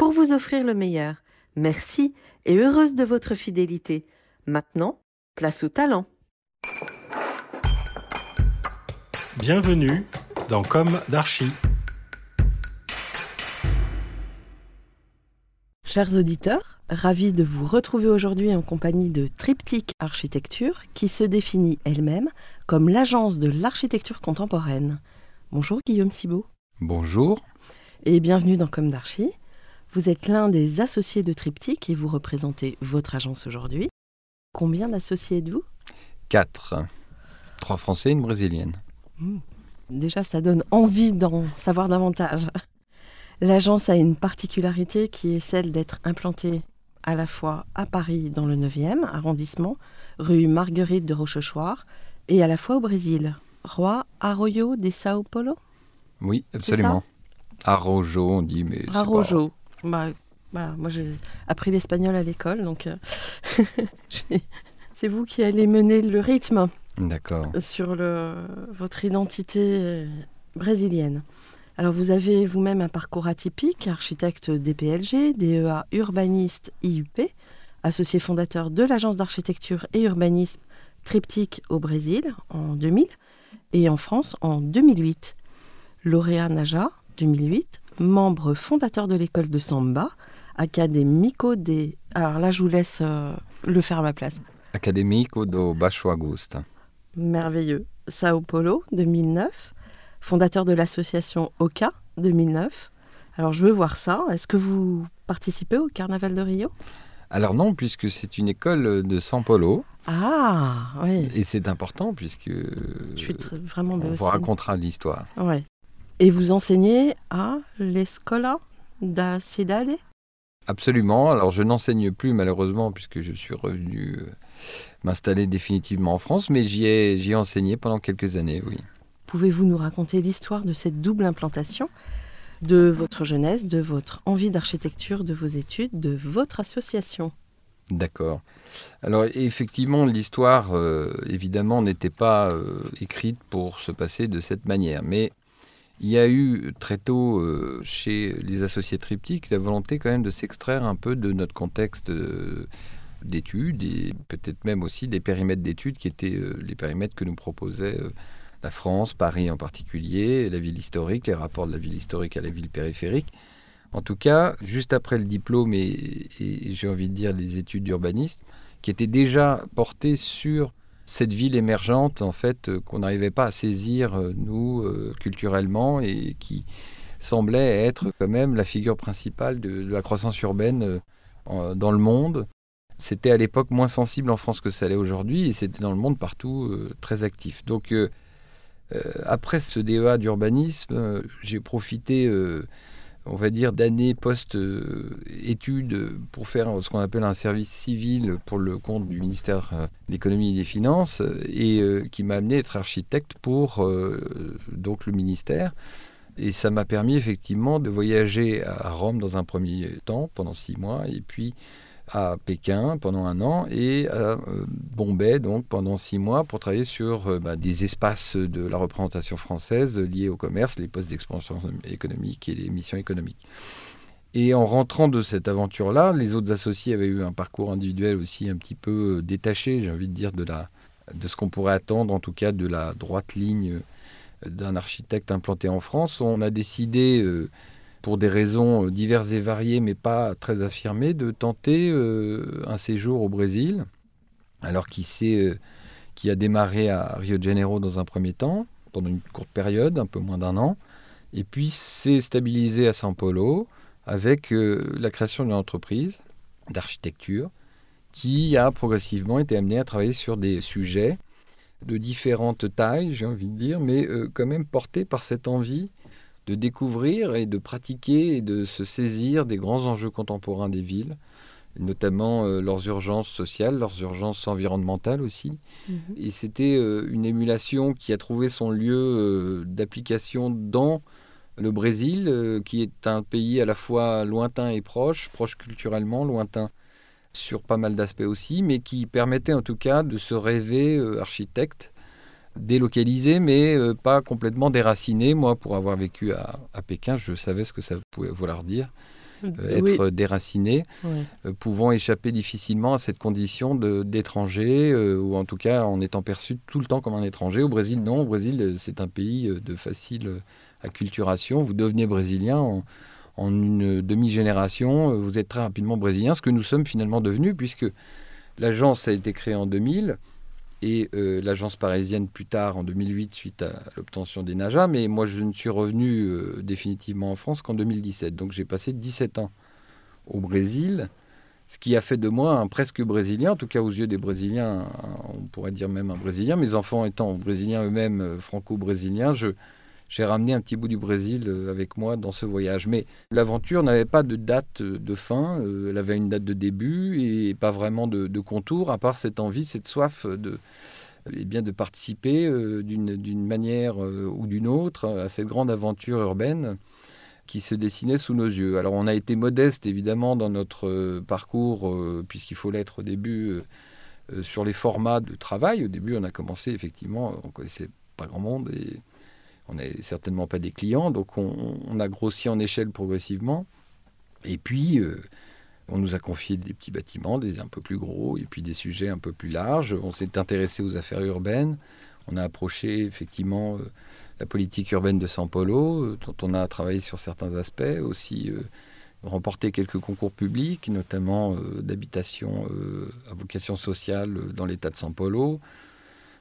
pour vous offrir le meilleur. Merci et heureuse de votre fidélité. Maintenant, place au talent. Bienvenue dans Comme d'Archie. Chers auditeurs, ravis de vous retrouver aujourd'hui en compagnie de Triptyque Architecture, qui se définit elle-même comme l'agence de l'architecture contemporaine. Bonjour Guillaume Cibot. Bonjour. Et bienvenue dans Comme d'Archie. Vous êtes l'un des associés de Triptyque et vous représentez votre agence aujourd'hui. Combien d'associés êtes-vous? Quatre. Trois Français et une Brésilienne. Mmh. Déjà, ça donne envie d'en savoir davantage. L'agence a une particularité qui est celle d'être implantée à la fois à Paris dans le 9e arrondissement, rue Marguerite de Rochechouart, et à la fois au Brésil, Roi Arroyo de Sao Paulo? Oui, absolument. Arrojo, on dit, mais. Arrojo. Bah, voilà, moi j'ai appris l'espagnol à l'école, donc euh, c'est vous qui allez mener le rythme D'accord. sur le, votre identité euh, brésilienne. Alors vous avez vous-même un parcours atypique, architecte DPLG, DEA urbaniste IUP, associé fondateur de l'agence d'architecture et urbanisme Triptyque au Brésil en 2000 et en France en 2008. Lauréat NAJA 2008, membre fondateur de l'école de Samba, académico des... Alors là, je vous laisse euh, le faire à ma place. Académico do Baixo Augusta. Merveilleux. Sao Paulo 2009, fondateur de l'association OCA 2009. Alors je veux voir ça. Est-ce que vous participez au Carnaval de Rio? Alors non, puisque c'est une école de São Paulo. Ah, oui. Et c'est important puisque Je suis vraiment on vous racontera l'histoire. Ouais. Et vous enseignez à l'Escola da Cidade Absolument. Alors je n'enseigne plus malheureusement puisque je suis revenu euh, m'installer définitivement en France, mais j'y ai, j'y ai enseigné pendant quelques années, oui. Pouvez-vous nous raconter l'histoire de cette double implantation de votre jeunesse, de votre envie d'architecture, de vos études, de votre association? D'accord. Alors effectivement, l'histoire, euh, évidemment, n'était pas euh, écrite pour se passer de cette manière. Mais il y a eu très tôt euh, chez les associés triptyques la volonté quand même de s'extraire un peu de notre contexte euh, d'études et peut-être même aussi des périmètres d'études qui étaient euh, les périmètres que nous proposait la France, Paris en particulier, la ville historique, les rapports de la ville historique à la ville périphérique. En tout cas, juste après le diplôme et, et j'ai envie de dire les études d'urbanisme, qui étaient déjà portées sur cette ville émergente, en fait, euh, qu'on n'arrivait pas à saisir, euh, nous, euh, culturellement, et qui semblait être quand même la figure principale de, la croissance urbaine dans le monde. C'était à l'époque moins sensible en France que ça l'est aujourd'hui, et c'était dans le monde partout très actif. Donc, après ce DEA d'urbanisme, j'ai profité on va dire, d'années post-études pour faire ce qu'on appelle un service civil pour le compte du ministère euh, de l'économie et des finances et euh, qui m'a amené à être architecte pour euh, donc le ministère. Et ça m'a permis effectivement de voyager à Rome dans un premier temps pendant six mois et puis à Pékin pendant un an et à euh, Bombay donc pendant six mois pour travailler sur euh, bah, des espaces de la représentation française liés au commerce, les postes d'expansion économique et les missions économiques. Et en rentrant de cette aventure-là, les autres associés avaient eu un parcours individuel aussi un petit peu euh, détaché, j'ai envie de dire, de, la, de ce qu'on pourrait attendre, en tout cas de la droite ligne d'un architecte implanté en France. On a décidé, pour des raisons diverses et variées, mais pas très affirmées, de tenter un séjour au Brésil, alors qui, qui a démarré à Rio de Janeiro dans un premier temps, pendant une courte période, un peu moins d'un an, et puis s'est stabilisé à São Paulo avec la création d'une entreprise d'architecture qui a progressivement été amené à travailler sur des sujets de différentes tailles, j'ai envie de dire, mais euh, quand même portés par cette envie de découvrir et de pratiquer et de se saisir des grands enjeux contemporains des villes, notamment euh, leurs urgences sociales, leurs urgences environnementales aussi. Mhm. Et c'était euh, une émulation qui a trouvé son lieu d'application dans le Brésil, qui est un pays à la fois lointain et proche, proche culturellement, lointain sur pas mal d'aspects aussi, mais qui permettait en tout cas de se rêver euh, architecte, délocalisé, mais euh, pas complètement déraciné. Moi, pour avoir vécu à, Pékin, je savais ce que ça pouvait vouloir dire. Euh, être déraciné, pouvant échapper difficilement à cette condition d'étranger, ou en tout cas en étant perçu tout le temps comme un étranger. Au Brésil, non. Au Brésil, c'est un pays de facile acculturation. Vous devenez brésilien en, en une demi-génération, euh, vous êtes très rapidement brésilien, ce que nous sommes finalement devenus, puisque l'agence a été créée en 2000 et euh, l'agence parisienne plus tard en 2008 suite à l'obtention des NAJA, mais moi je ne suis revenu euh, définitivement en France qu'en 2017, donc j'ai passé 17 ans au Brésil, ce qui a fait de moi un presque brésilien, en tout cas aux yeux des Brésiliens, on pourrait dire même un Brésilien, mes enfants étant brésiliens eux-mêmes, franco-brésiliens, je, j'ai ramené un petit bout du Brésil euh, avec moi dans ce voyage. Mais l'aventure n'avait pas de date euh, de fin, euh, elle avait une date de début et pas vraiment de, contour, à part cette envie, cette soif de, eh bien, de participer d'une manière ou d'une autre à cette grande aventure urbaine qui se dessinait sous nos yeux. Alors on a été modeste évidemment dans notre parcours, puisqu'il faut l'être au début, sur les formats de travail. Au début on a commencé effectivement, on connaissait pas grand monde et on n'est certainement pas des clients, donc on, a grossi en échelle progressivement. Et puis, euh, on nous a confié des petits bâtiments, des un peu plus gros, et puis des sujets un peu plus larges. On s'est intéressé aux affaires urbaines. On a approché effectivement euh, la politique urbaine de São Paulo, euh, dont on a travaillé sur certains aspects, aussi remporté quelques concours publics, notamment d'habitation à vocation sociale dans l'État de São Paulo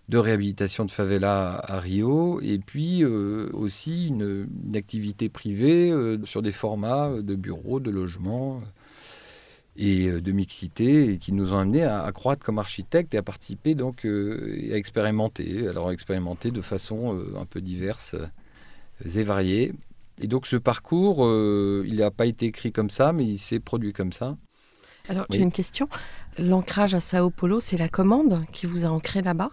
de réhabilitation de favela à Rio, et puis euh, aussi une, activité privée euh, sur des formats de bureaux, de logements et euh, de mixité, qui nous ont amenés à, croître comme architectes et à participer donc et à expérimenter. Alors expérimenter de façon un peu diverse et variée. Et donc ce parcours, il n'a pas été écrit comme ça, mais il s'est produit comme ça. Alors j'ai une question. L'ancrage à Sao Paulo, c'est la commande qui vous a ancré là-bas?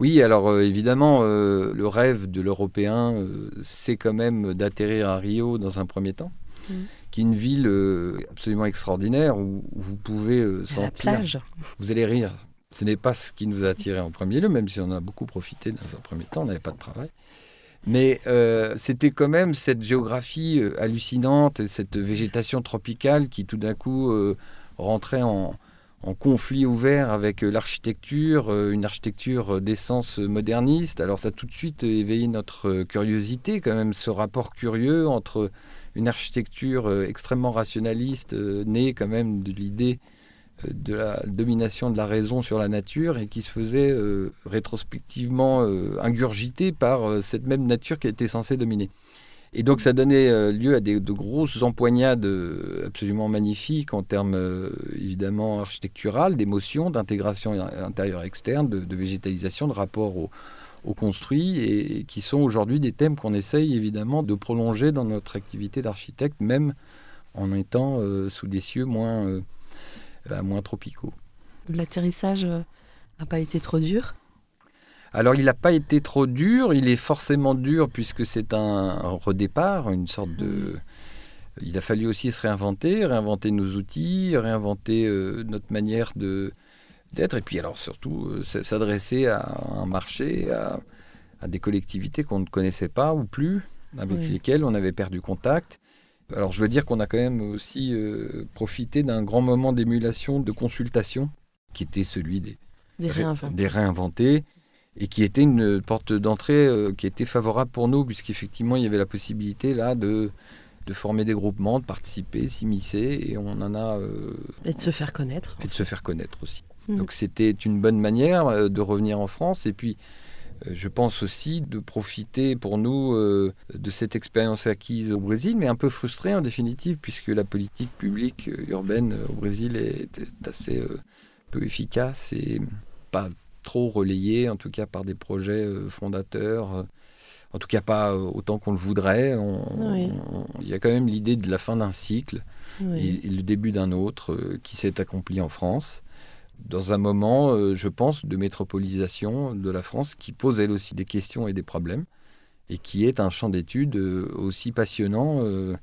Oui, alors euh, évidemment, euh, le rêve de l'Européen, euh, c'est quand même d'atterrir à Rio dans un premier temps, mm. qui est une ville absolument extraordinaire où, vous pouvez sentir. La plage. Vous allez rire. Ce n'est pas ce qui nous a attiré en premier lieu, même si on a beaucoup profité dans un premier temps, on n'avait pas de travail. Mais c'était quand même cette géographie hallucinante, cette végétation tropicale qui tout d'un coup rentrait en, en conflit ouvert avec euh, l'architecture, euh, une architecture d'essence moderniste. Alors ça a tout de suite éveillé notre euh, curiosité, quand même, ce rapport curieux entre une architecture extrêmement rationaliste, née quand même de l'idée de la domination de la raison sur la nature et qui se faisait rétrospectivement ingurgiter par cette même nature qui était censée dominer. Et donc ça donnait euh, lieu à des, de grosses empoignades euh, absolument magnifiques en termes euh, évidemment architectural, d'émotion, d'intégration intérieure-externe, de, végétalisation, de rapport au, construit, et, qui sont aujourd'hui des thèmes qu'on essaye évidemment de prolonger dans notre activité d'architecte, même en étant sous des cieux moins, moins tropicaux. L'atterrissage n'a pas été trop dur? Alors il n'a pas été trop dur, il est forcément dur puisque c'est un, redépart, une sorte de... Il a fallu aussi se réinventer, réinventer nos outils, réinventer euh, notre manière de d'être, et puis alors surtout euh, s'adresser à un marché, à, des collectivités qu'on ne connaissait pas ou plus, avec lesquelles on avait perdu contact. Alors je veux dire qu'on a quand même aussi euh, profité d'un grand moment d'émulation, de consultation, qui était celui des, des réinventés. Des réinventés et qui était une porte d'entrée qui était favorable pour nous, puisqu'effectivement, il y avait la possibilité là de, de former des groupements, de participer, s'immiscer, et on en a... et de se faire connaître. Et de se faire connaître aussi. Mmh. Donc c'était une bonne manière de revenir en France, et puis euh, je pense aussi de profiter pour nous euh, de cette expérience acquise au Brésil, mais un peu frustrée en définitive, puisque la politique publique euh, urbaine au Brésil est, assez peu efficace et pas trop relayée, en tout cas par des projets fondateurs. En tout cas, pas autant qu'on le voudrait. il y a quand même l'idée de la fin d'un cycle et, le début d'un autre qui s'est accompli en France dans un moment, euh, je pense, de métropolisation de la France qui pose elle aussi des questions et des problèmes et qui est un champ d'études euh, aussi passionnant euh,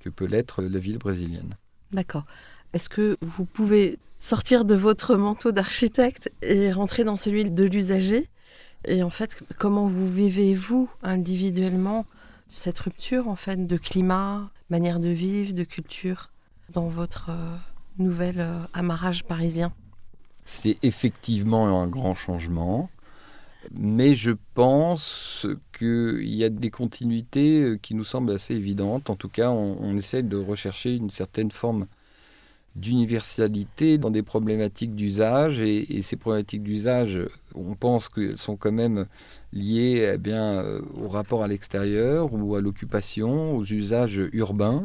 que peut l'être la ville brésilienne. D'accord. Est-ce que vous pouvez sortir de votre manteau d'architecte et rentrer dans celui de l'usager Et en fait, comment vous vivez-vous individuellement cette rupture en fait de climat, manière de vivre, de culture dans votre nouvel amarrage parisien? C'est effectivement un grand changement, mais je pense qu'il y a des continuités euh, qui nous semblent assez évidentes. En tout cas, on, essaie de rechercher une certaine forme d'universalité dans des problématiques d'usage et, ces problématiques d'usage, on pense qu'elles sont quand même liées eh bien, euh, au rapport à l'extérieur ou à l'occupation, aux usages urbains.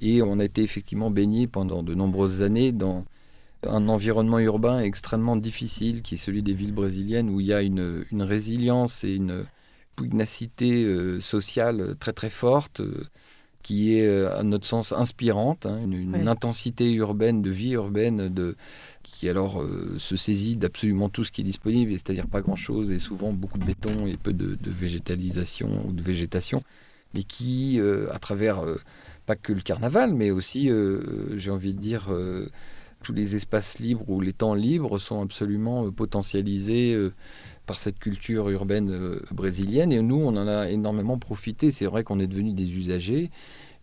Et on a été effectivement baigné pendant de nombreuses années dans un environnement urbain extrêmement difficile, qui est celui des villes brésiliennes, où il y a une, résilience et une pugnacité euh, sociale très très forte, euh, qui est euh, à notre sens inspirante, hein, une, intensité urbaine, de vie urbaine, de, qui alors se saisit d'absolument tout ce qui est disponible, c'est-à-dire pas grand-chose, et souvent beaucoup de béton et peu de, de végétalisation ou de végétation, mais qui, à travers pas que le carnaval, mais aussi, j'ai envie de dire, tous les espaces libres ou les temps libres sont absolument euh, potentialisés euh, par cette culture urbaine euh, brésilienne. Et nous, on en a énormément profité. C'est vrai qu'on est devenus des usagers.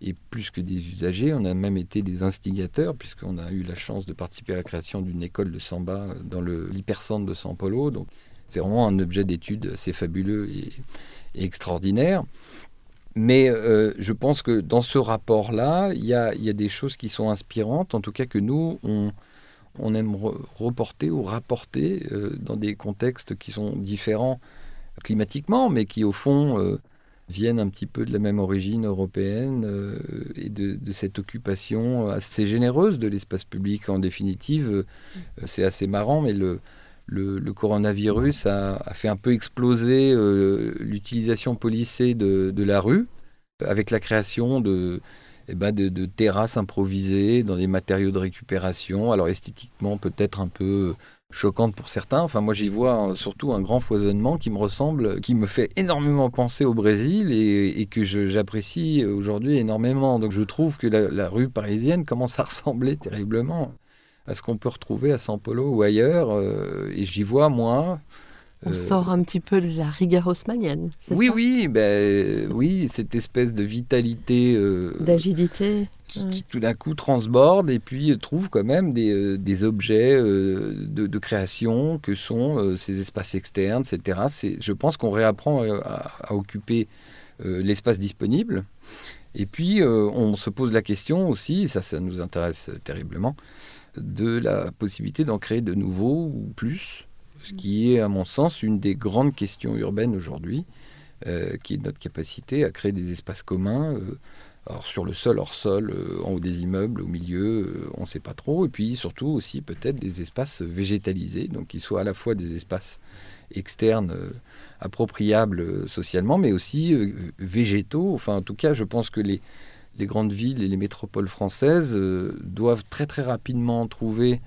Et plus que des usagers, on a même été des instigateurs, puisqu'on a eu la chance de participer à la création d'une école de samba dans l'hypercentre de São Paulo. Donc, c'est vraiment un objet d'étude assez fabuleux et, extraordinaire. Mais euh, je pense que dans ce rapport-là, il y a, des choses qui sont inspirantes, en tout cas que nous, on, aime reporter ou rapporter euh, dans des contextes qui sont différents climatiquement, mais qui au fond euh, viennent un petit peu de la même origine européenne et de, cette occupation assez généreuse de l'espace public. En définitive, c'est assez marrant, mais le, coronavirus a, fait un peu exploser euh, l'utilisation policée de, la rue, avec la création eh ben, de, terrasses improvisées dans des matériaux de récupération, alors esthétiquement peut-être un peu choquante pour certains. Enfin, moi, j'y vois surtout un grand foisonnement qui me ressemble, qui me fait énormément penser au Brésil et, que j'apprécie aujourd'hui énormément. Donc, je trouve que la, rue parisienne commence à ressembler terriblement à ce qu'on peut retrouver à San Polo ou ailleurs. Euh, et j'y vois, moi. On euh, sort un petit peu de la rigueur haussmanienne. Oui, oui, ben, oui, cette espèce de vitalité. Euh, D'agilité. Qui, tout d'un coup transborde et puis trouve quand même des, des objets de, création que sont ces espaces externes, etc. Je pense qu'on réapprend à, à occuper l'espace disponible. Et puis, on se pose la question aussi, et ça, ça nous intéresse terriblement, de la possibilité d'en créer de nouveaux ou plus, ce qui est à mon sens une des grandes questions urbaines aujourd'hui, euh, qui est notre capacité à créer des espaces communs. Euh, alors sur le sol, hors sol, euh, en haut des immeubles, au milieu, on ne sait pas trop. Et puis surtout aussi peut-être des espaces végétalisés, donc qui soient à la fois des espaces externes appropriables socialement, mais aussi végétaux. Enfin, en tout cas, je pense que les, les grandes villes et les métropoles françaises doivent très très rapidement trouver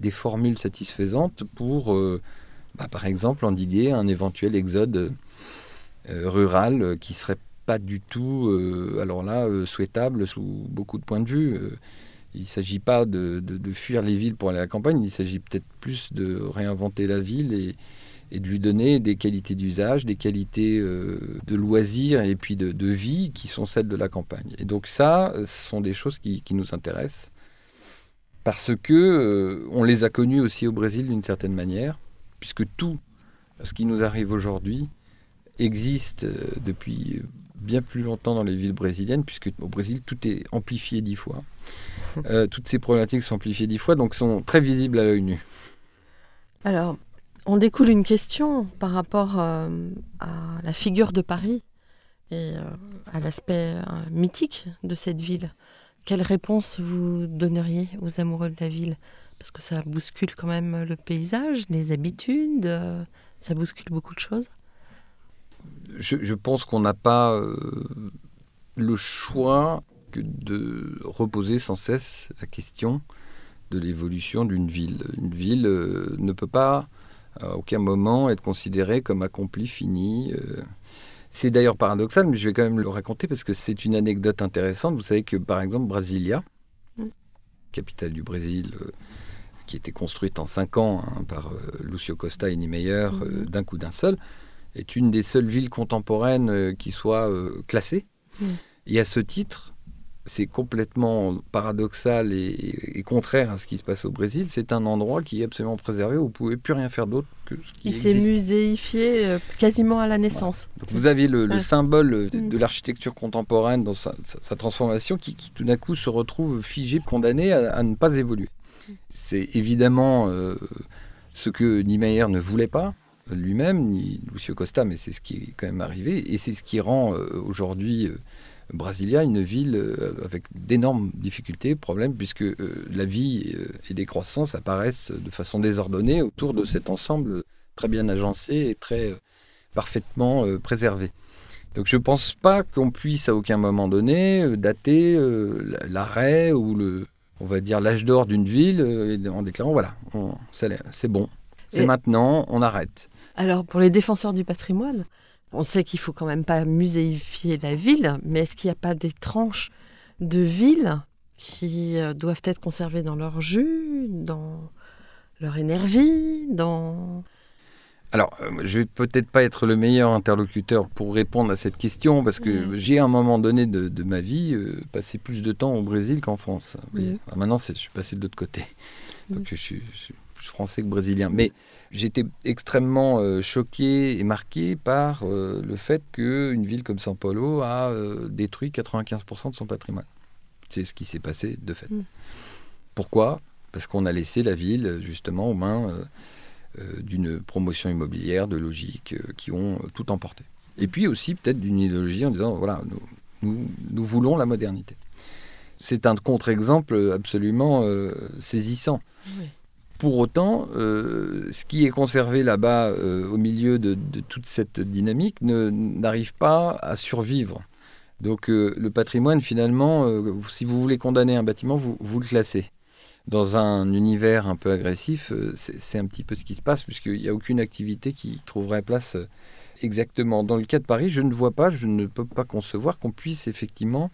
des formules satisfaisantes pour, euh, bah, par exemple, endiguer un éventuel exode euh, rural qui serait pas du tout, alors là, souhaitable sous beaucoup de points de vue. il ne s'agit pas de, fuir les villes pour aller à la campagne, il s'agit peut-être plus de réinventer la ville et, de lui donner des qualités d'usage, des qualités euh, de loisirs et puis de, vie qui sont celles de la campagne. Et donc ça, ce sont des choses qui, nous intéressent parce que euh, on les a connues aussi au Brésil d'une certaine manière, puisque tout ce qui nous arrive aujourd'hui existe depuis bien plus longtemps dans les villes brésiliennes, puisque au Brésil, tout est amplifié dix fois. toutes ces problématiques sont amplifiées dix fois, donc sont très visibles à l'œil nu. Alors, on découle une question par rapport à la figure de Paris et à l'aspect mythique de cette ville. Quelle réponse vous donneriez aux amoureux de la ville? Parce que ça bouscule quand même le paysage, les habitudes, euh, ça bouscule beaucoup de choses. Je, pense qu'on n'a pas euh, le choix que de reposer sans cesse la question de l'évolution d'une ville. Une ville euh, ne peut pas à aucun moment être considérée comme accomplie, finie. C'est d'ailleurs paradoxal, mais je vais quand même le raconter parce que c'est une anecdote intéressante. Vous savez que, par exemple, Brasilia, mm. capitale du Brésil, euh, qui était construite en cinq ans hein, par euh, Lucio Costa et Niemeyer, euh, d'un coup d'un seul, est une des seules villes contemporaines qui soit classée. Mm. Et à ce titre, c'est complètement paradoxal et, contraire à ce qui se passe au Brésil. C'est un endroit qui est absolument préservé vous ne pouvez plus rien faire d'autre que ce qui Il s'est muséifié euh, quasiment à la naissance. vous avez le, symbole de, mm. l'architecture contemporaine dans sa, transformation qui, tout d'un coup se retrouve figé, condamné à, ne pas évoluer. C'est évidemment euh, ce que Niemeyer ne voulait pas lui-même, ni Lucio Costa, mais c'est ce qui est quand même arrivé et c'est ce qui rend euh, aujourd'hui Brasilia, une ville euh, avec d'énormes difficultés, problèmes, puisque euh, la vie euh, et les croissances apparaissent de façon désordonnée autour de cet ensemble très bien agencé et très parfaitement préservé. Donc je ne pense pas qu'on puisse à aucun moment donné dater l'arrêt ou le, on va dire l'âge d'or d'une ville en déclarant voilà, c'est bon, c'est maintenant, on arrête. Alors pour les défenseurs du patrimoine, on sait qu'il faut quand même pas muséifier la ville, mais est-ce qu'il n'y a pas des tranches de ville qui euh, doivent être conservées dans leur jus, dans leur énergie, dans... Alors, je euh, je vais peut-être pas être le meilleur interlocuteur pour répondre à cette question, parce que j'ai à un moment donné de, ma vie euh, passé plus de temps au Brésil qu'en France. maintenant, je suis passé de l'autre côté. Donc, je suis, je suis plus français que brésilien. Mais j'étais extrêmement euh, choqué et marqué par euh, le fait qu'une ville comme São Paulo a euh, détruit 95% de son patrimoine. C'est ce qui s'est passé de fait. Mm. Pourquoi? Parce qu'on a laissé la ville justement aux mains d'une promotion immobilière, de logique, qui ont tout emporté. Et puis aussi peut-être d'une idéologie en disant, voilà, nous, nous, voulons la modernité. C'est un contre-exemple absolument saisissant. Oui. Pour autant, euh, ce qui est conservé là-bas euh, au milieu de, toute cette dynamique n'arrive pas à survivre. Donc euh, le patrimoine, finalement, si vous voulez condamner un bâtiment, vous, vous le classez. Dans un univers un peu agressif, c'est un petit peu ce qui se passe, puisqu'il n'y a aucune activité qui trouverait place exactement. Dans le cas de Paris, je ne vois pas, je ne peux pas concevoir qu'on puisse effectivement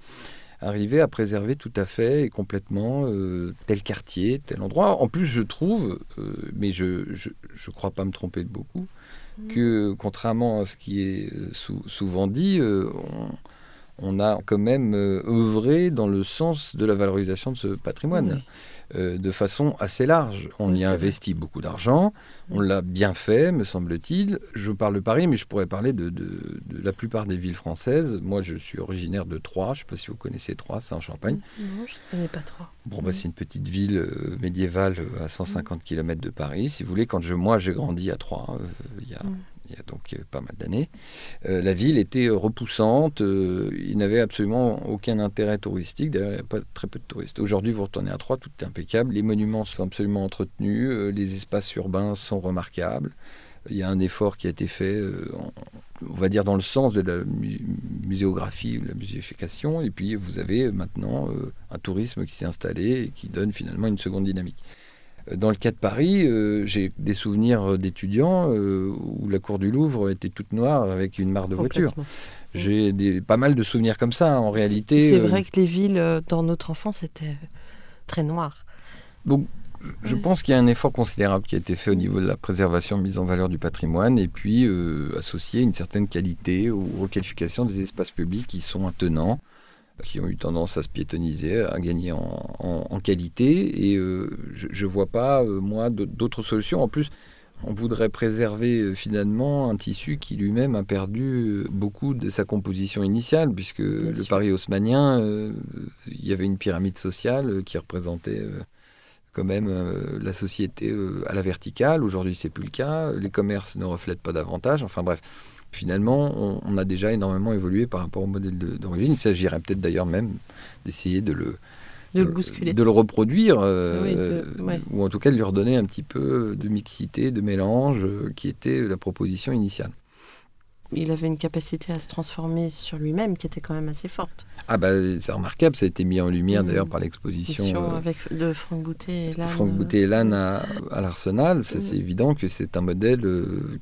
arriver à préserver tout à fait et complètement euh, tel quartier, tel endroit. En plus, je trouve, euh, mais je ne crois pas me tromper de beaucoup, mmh. que contrairement à ce qui est euh, souvent dit, on, a quand même œuvré dans le sens de la valorisation de ce patrimoine. Euh, de façon assez large. On y a investi beaucoup d'argent, on l'a bien fait, me semble-t-il. Je parle de Paris, mais je pourrais parler de, la plupart des villes françaises. Moi, je suis originaire de Troyes, je ne sais pas si vous connaissez Troyes, c'est en Champagne. Non, je ne connais pas Troyes. Bon, bah, c'est une petite ville euh, médiévale euh, à 150 km de Paris. Si vous voulez, quand je, moi j'ai grandi à Troyes, il y a il y a donc euh, pas mal d'années, euh, la ville était euh, repoussante, il n'avait absolument aucun intérêt touristique, d'ailleurs il n'y a pas très peu de touristes. Aujourd'hui vous retournez à Troyes, tout est impeccable, les monuments sont absolument entretenus, les espaces urbains sont remarquables, il y a un effort qui a été fait, on va dire dans le sens de la muséographie, de la muséification, et puis vous avez maintenant un tourisme qui s'est installé et qui donne finalement une seconde dynamique. Dans le cas de Paris, euh, j'ai des souvenirs d'étudiants euh, où la cour du Louvre était toute noire avec une mare de voitures. J'ai pas mal de souvenirs comme ça en réalité. C'est euh, vrai que les villes dans notre enfance étaient très noires. Donc, je pense qu'il y a un effort considérable qui a été fait au niveau de la préservation, mise en valeur du patrimoine, et puis associé une certaine qualité aux requalifications des espaces publics qui sont attenants qui ont eu tendance à se piétoniser, à gagner en, qualité. Et euh, je ne vois pas, euh, moi, d'autres solutions. En plus, on voudrait préserver euh, finalement un tissu qui lui-même a perdu beaucoup de sa composition initiale, puisque le Paris haussmanien, il y avait une pyramide sociale qui représentait quand même la société à la verticale. Aujourd'hui, c'est plus le cas. Les commerces ne reflètent pas davantage. Enfin bref, finalement, on, a déjà énormément évolué par rapport au modèle d'origine. Il s'agirait peut-être d'ailleurs même d'essayer de le de le bousculer. De le reproduire, euh, ou en tout cas de lui redonner un petit peu de mixité, de mélange, euh, qui était la proposition initiale. Il avait une capacité à se transformer sur lui-même qui était quand même assez forte. Ah bah c'est remarquable, ça a été mis en lumière d'ailleurs par l'exposition euh, avec de Franck Boutet et Lannes. Franck Boutet et Lannes à, l'Arsenal, c'est évident que c'est un modèle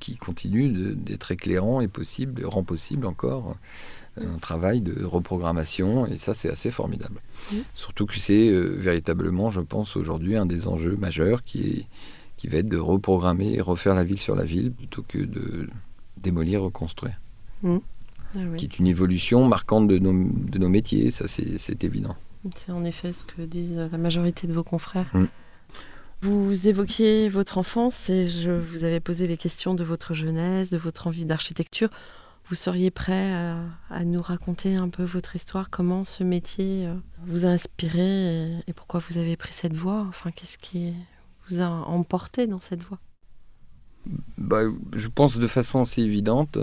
qui continue d'être éclairant et possible, rend possible encore un travail de reprogrammation, et ça c'est assez formidable. Surtout que c'est euh, véritablement, je pense, aujourd'hui un des enjeux majeurs qui, est, qui va être de reprogrammer et refaire la ville sur la ville plutôt que de démolir, reconstruire. Mmh. Ah qui est une évolution marquante de nos, de nos métiers, ça c'est évident. C'est en effet ce que disent la majorité de vos confrères. Mmh. Vous évoquiez votre enfance et je vous avais posé les questions de votre jeunesse, de votre envie d'architecture. Vous seriez prêt à, nous raconter un peu votre histoire, comment ce métier euh, vous a inspiré et, pourquoi vous avez pris cette voie? Enfin, qu'est-ce qui vous a emporté dans cette voie? Bah, Je pense de façon assez évidente.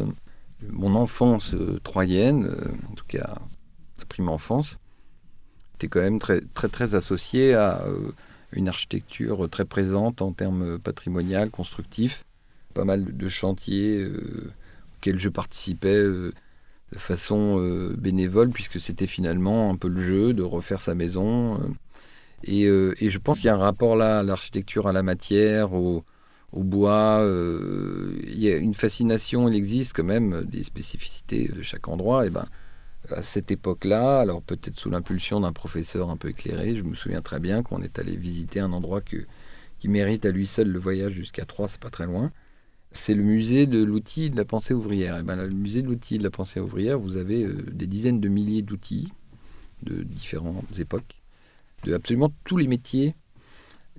Mon enfance euh, troyenne, euh, en tout cas la prime enfance, était quand même très très, associée à une architecture très présente en termes patrimonial, constructifs. Pas mal de chantiers je participais euh, de façon euh, bénévole, puisque c'était finalement un peu le jeu de refaire sa maison. Euh. Et, je pense qu'il y a un rapport là à l'architecture, à la matière, au, bois. il y a une fascination, il existe quand même des spécificités de chaque endroit. Et ben, à cette époque-là, alors peut-être sous l'impulsion d'un professeur un peu éclairé, je me souviens très bien qu'on est allé visiter un endroit que, qui mérite à lui seul le voyage jusqu'à Troyes, c'est pas très loin c'est le musée de l'outil de la pensée ouvrière. Et ben, le musée de l'outil de la pensée ouvrière, vous avez euh, des dizaines de milliers d'outils de différentes époques, de absolument tous les métiers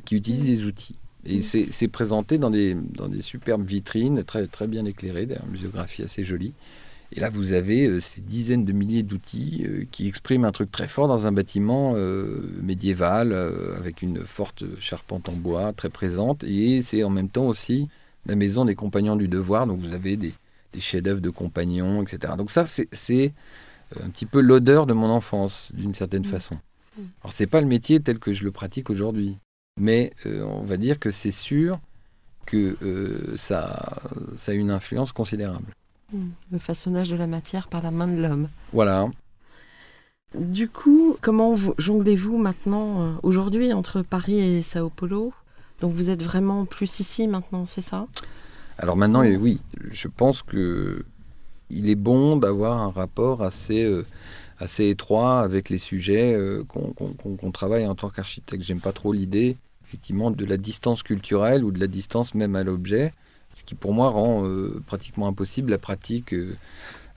qui utilisent des outils. Et c'est présenté dans des, dans des superbes vitrines, très, très bien éclairées, une muséographie assez jolie. Et là, vous avez euh, ces dizaines de milliers d'outils euh, qui expriment un truc très fort dans un bâtiment médiéval, avec une forte charpente en bois très présente. Et c'est en même temps aussi la maison des compagnons du devoir. Donc vous avez des, chefs-d'œuvre de compagnons, etc. Donc ça, c'est euh, un petit peu l'odeur de mon enfance, d'une certaine mmh. façon. Mmh. Alors c'est pas le métier tel que je le pratique aujourd'hui, mais euh, on va dire que c'est sûr que euh, ça, ça a une influence considérable. Mmh. Le façonnage de la matière par la main de l'homme. Voilà. Du coup, comment jonglez-vous maintenant, aujourd'hui, entre Paris et Sao Paulo? Donc vous êtes vraiment plus ici maintenant, c'est ça? Alors maintenant, oui, je pense que il est bon d'avoir un rapport assez, euh, assez étroit avec les sujets euh, qu'on travaille en tant qu'architecte. J'aime pas trop l'idée, effectivement, de la distance culturelle ou de la distance même à l'objet, ce qui pour moi rend euh, pratiquement impossible la pratique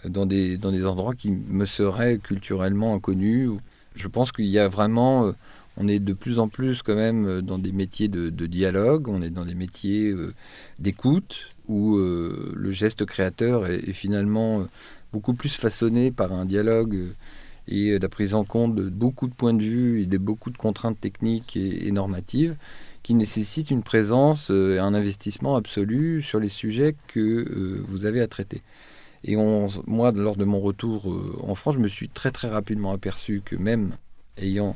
dans, des, dans des endroits qui me seraient culturellement inconnus. Je pense qu'il y a vraiment on est de plus en plus quand même euh, dans des métiers de, dialogue, on est dans des métiers euh, d'écoute, où euh, le geste créateur est, finalement beaucoup plus façonné par un dialogue et la prise en compte de beaucoup de points de vue et de beaucoup de contraintes techniques et, normatives qui nécessitent une présence et un investissement absolu sur les sujets que vous avez à traiter. Et moi, lors de mon retour en France, je me suis très très rapidement aperçu que même ayant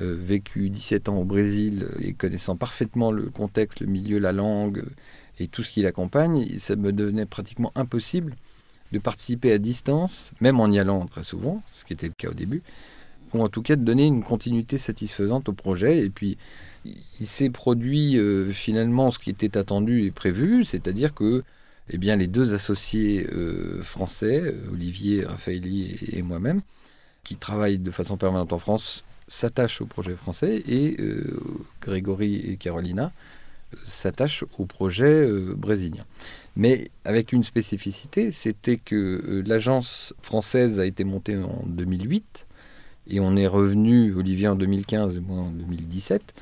euh, vécu 17 ans au Brésil et connaissant parfaitement le contexte, le milieu, la langue et tout ce qui l'accompagne, ça me devenait pratiquement impossible de participer à distance, même en y allant très souvent, ce qui était le cas au début, ou en tout cas de donner une continuité satisfaisante au projet. Et puis, il s'est produit euh, finalement ce qui était attendu et prévu, c'est-à-dire que eh bien, les deux associés euh, français, Olivier Raffaelli et moi-même, qui travaillent de façon permanente en France, s'attachent au projet français et euh, Grégory et Carolina s'attachent au projet brésilien. Mais avec une spécificité, c'était que l'agence française a été montée en 2008 et on est revenu, Olivier en 2015 et moi en 2017.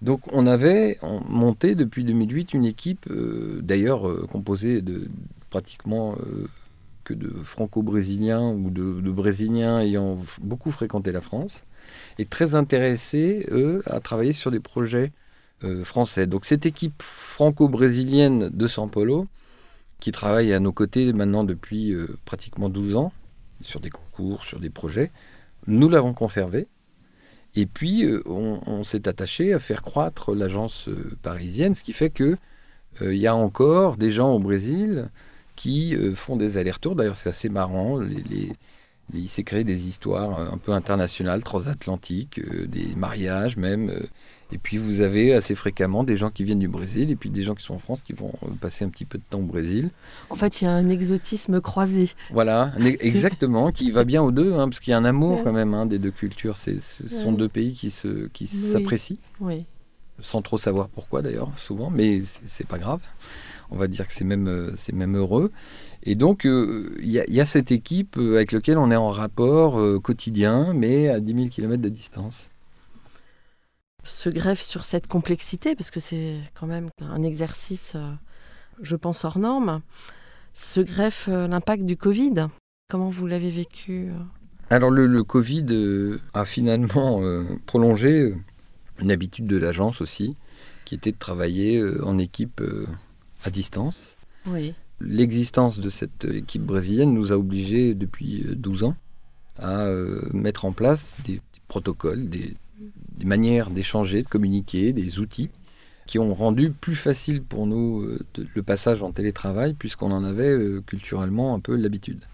Donc on avait monté depuis 2008 une équipe, d'ailleurs composée de pratiquement que de franco-brésiliens ou de, de, brésiliens ayant beaucoup fréquenté la France et très intéressés, eux, à travailler sur des projets français. Donc cette équipe franco-brésilienne de São Paulo, qui travaille à nos côtés maintenant depuis pratiquement 12 ans, sur des concours, sur des projets, nous l'avons conservé. Et puis, euh, on, s'est attaché à faire croître l'agence euh, parisienne, ce qui fait que euh, il y a encore des gens au Brésil qui font des allers-retours. D'ailleurs, c'est assez marrant. Il s'est créé des histoires un peu internationales, transatlantiques, des mariages même. et puis vous avez assez fréquemment des gens qui viennent du Brésil et puis des gens qui sont en France qui vont passer un petit peu de temps au Brésil. En fait, il y a un exotisme croisé. Voilà, exactement, qui va bien aux deux, hein, parce qu'il y a un amour quand même hein, des deux cultures. ce sont deux pays qui s'apprécient, qui oui. sans trop savoir pourquoi d'ailleurs, souvent, mais c'est pas grave. On va dire que c'est même, c'est même heureux. Et donc, euh, il y, a cette équipe euh, avec laquelle on est en rapport euh, quotidien, mais à 10 000 km de distance. Se greffe sur cette complexité, parce que c'est quand même un exercice, je pense, hors norme, se greffe l'impact du Covid. Comment vous l'avez vécu Alors, le, le Covid a finalement prolongé une habitude de l'agence aussi, qui était de travailler en équipe à distance. Oui. L'existence de cette équipe brésilienne nous a obligés depuis 12 ans à euh, mettre en place des, protocoles, des, manières d'échanger, de communiquer, des outils qui ont rendu plus facile pour nous euh, le passage en télétravail puisqu'on en avait euh, culturellement un peu l'habitude.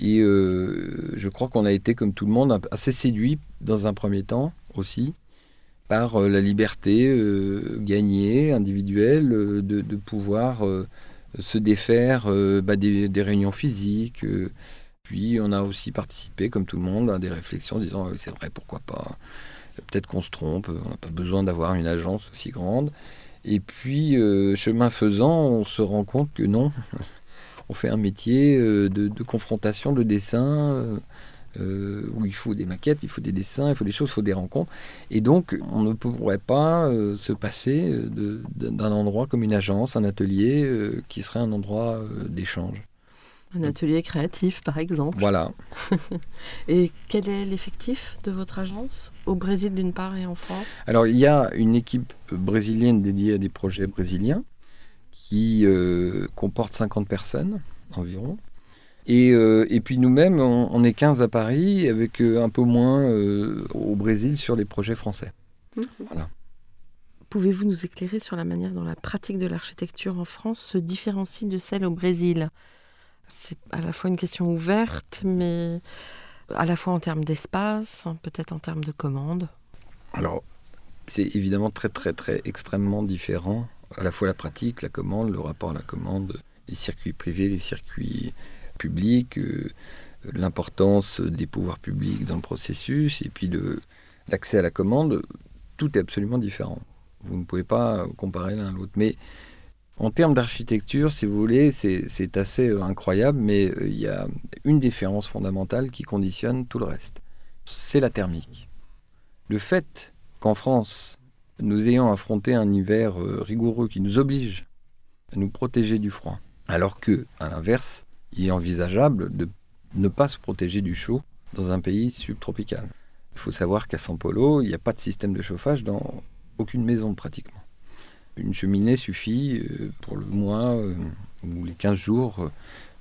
Et je crois qu'on a été, comme tout le monde, assez séduit dans un premier temps aussi par la liberté gagnée, individuelle, de pouvoir se défaire euh, bah, des, réunions physiques. Euh, puis on a aussi participé, comme tout le monde, à des réflexions disant c'est vrai, pourquoi pas Peut-être qu'on se trompe, on n'a pas besoin d'avoir une agence aussi grande. Et puis, euh, chemin faisant, on se rend compte que non, on fait un métier de confrontation, de dessin, euh, où il faut des maquettes, il faut des dessins, il faut des choses, il faut des rencontres. Et donc, on ne pourrait pas euh, se passer euh, d'un endroit comme une agence, un atelier, qui serait un endroit d'échange. Un atelier créatif, par exemple. Voilà. et quel est l'effectif de votre agence Au Brésil, d'une part, et en France? Alors, il y a une équipe brésilienne dédiée à des projets brésiliens qui comporte 50 personnes environ. Euh, et, puis nous-mêmes, on, est 15 à Paris, avec euh, un peu moins euh, au Brésil sur les projets français. Mhm. Voilà. Pouvez-vous nous éclairer sur la manière dont la pratique de l'architecture en France se différencie de celle au Brésil? C'est à la fois une question ouverte, mais à la fois en termes d'espace, peut-être en termes de commandes. Alors, c'est évidemment très, très, très extrêmement différent. À la fois la pratique, la commande, le rapport à la commande, les circuits privés, les circuits public, euh, l'importance des pouvoirs publics dans le processus, et puis l'accès à la commande, tout est absolument différent. Vous ne pouvez pas comparer l'un à l'autre. Mais en termes d'architecture, si vous voulez, c'est assez euh, incroyable, mais euh, il y a une différence fondamentale qui conditionne tout le reste. C'est la thermique. Le fait qu'en France, nous ayons affronté un hiver rigoureux qui nous oblige à nous protéger du froid, alors que, à l'inverse, il est envisageable de ne pas se protéger du chaud dans un pays subtropical. Il faut savoir qu'à São Paulo, il n'y a pas de système de chauffage dans aucune maison pratiquement. Une cheminée suffit euh, pour le mois euh, ou les 15 jours euh,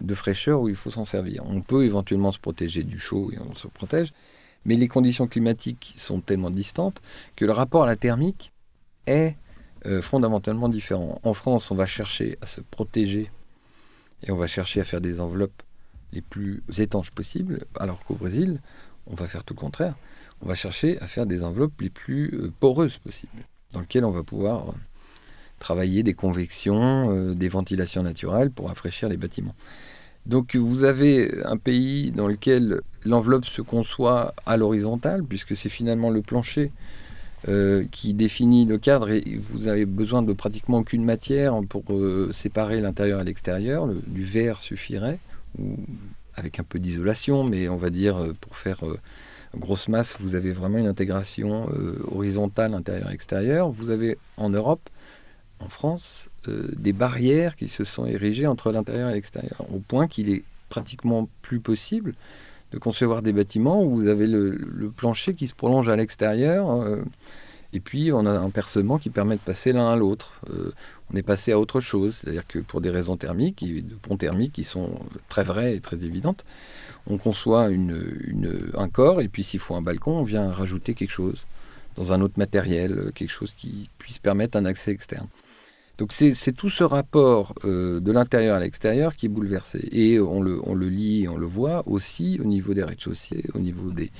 de fraîcheur où il faut s'en servir. On peut éventuellement se protéger du chaud et on se protège, mais les conditions climatiques sont tellement distantes que le rapport à la thermique est fondamentalement différent. En France, on va chercher à se protéger et on va chercher à faire des enveloppes les plus étanches possibles, alors qu'au Brésil, on va faire tout le contraire. On va chercher à faire des enveloppes les plus euh, poreuses possibles, dans lesquelles on va pouvoir euh, travailler des convections, euh, des ventilations naturelles pour rafraîchir les bâtiments. Donc vous avez un pays dans lequel l'enveloppe se conçoit à l'horizontale, puisque c'est finalement le plancher euh, qui définit le cadre et vous avez besoin de pratiquement aucune matière pour euh, séparer l'intérieur et l'extérieur. Du verre suffirait, ou avec un peu d'isolation, mais on va dire euh, pour faire grosse masse, vous avez vraiment une intégration horizontale intérieur-extérieur. Vous avez en Europe, en France, des barrières qui se sont érigées entre l'intérieur et l'extérieur, au point qu'il est pratiquement plus possible de concevoir des bâtiments où vous avez le, plancher qui se prolonge à l'extérieur. Euh, et puis on a un percement qui permet de passer l'un à l'autre. Euh, on est passé à autre chose, c'est-à-dire que pour des raisons thermiques, de ponts thermiques qui sont très vraies et très évidentes, on conçoit un corps et puis s'il faut un balcon, on vient rajouter quelque chose dans un autre matériel, quelque chose qui puisse permettre un accès externe. Donc c'est tout ce rapport euh, de l'intérieur à l'extérieur qui est bouleversé. Et on le, on le lit, on le voit aussi au niveau des rez-de-chaussée, au niveau des,